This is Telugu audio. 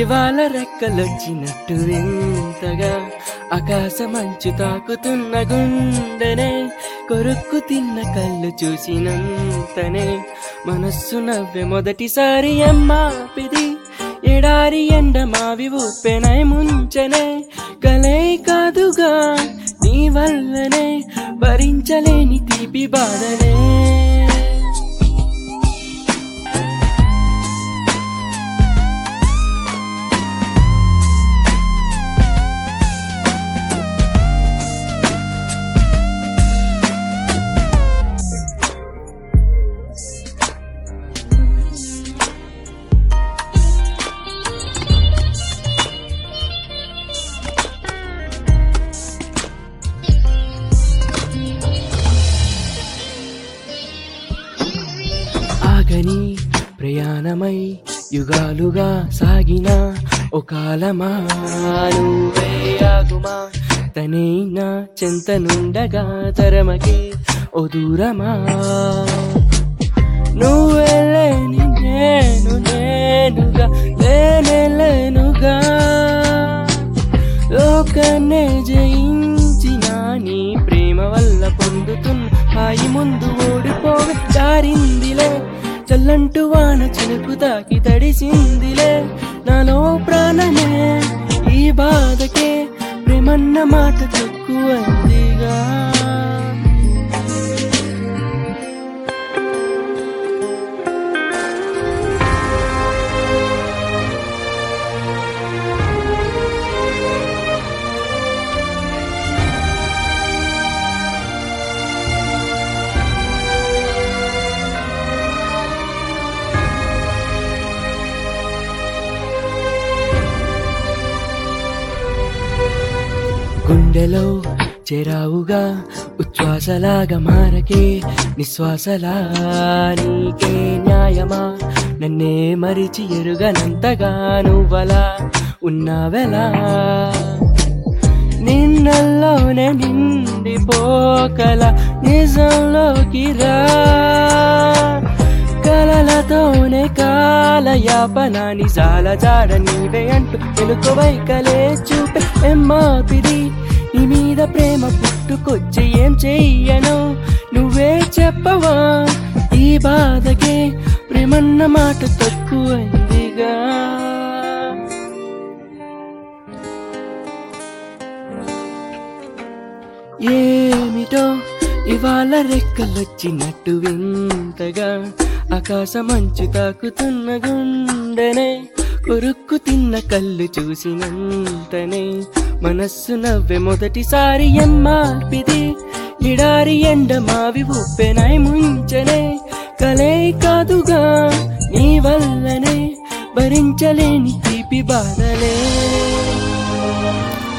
ఇవాళ రెక్కలొచ్చినట్టు వింతగా ఆకాశమంచు తాకుతున్న గుండెనే కొరుక్కు తిన్న కళ్ళు చూసినంతనే మనస్సు నవ్వె మొదటిసారి అమ్మాపిది ఎడారి ఎండ మావి ఊపెనై ముంచనే కలే కాదుగా నీ వల్లనే భరించలేని తీపి బాధనే ఆగని ప్రయాణమై యుగాలుగా సాగిన ఓ కాలమా? నువ్వే తనైనా చెంతనుండగా తరమకే ఓ దూరమా? నువ్వెళ్ళని నేను నేనుగా లేనే లోకనే జయించిన నీ ప్రేమ వల్ల పొందుతున్న హాయి ముందు ఓడిపోగ దారిందిలే. చల్లంటు వాన చినుకు తాకి తడిసిందిలే. నాలో ప్రాణమే ఈ బాధకే ప్రేమన్న మాట తక్కువందిగా. గుండెలో చెరావుగా ఉచ్ఛ్వాసలాగా మారకే నిశ్వాసలా నీకే న్యాయమా? నన్నే మరిచి ఎరుగనంతగా నువ్వలా ఉన్నావెలా? నిన్నల్లోనే నిండిపోకల నిజంలోకి రా. కలలతోనే కాలయాపన నిజాల జాడ నీవే అంటూ వెనుకవై కలే చూపే ఎమ్మాపిది నీ మీద ప్రేమ పుట్టుకొచ్చి ఏం చెయ్యను? నువ్వే చెప్పవా? ఈ బాధకే ప్రేమన్న మాట తక్కువైందిగా. ఏమిటో ఇవాళ రెక్కలొచ్చినట్టు వింతగా ఆకాశమంచు తాకుతున్న గుండెనే కొరుక్కు తిన్న కళ్ళు చూసినంతనే. మనస్సు నవ్వె మొదటిసారి ఎమ్మార్పిది ఇడారి ఎండ మావి ఉప్పెనై ముంచనే కలే కాదుగా నీ వల్లనే భరించలేని తీపి బాధలే.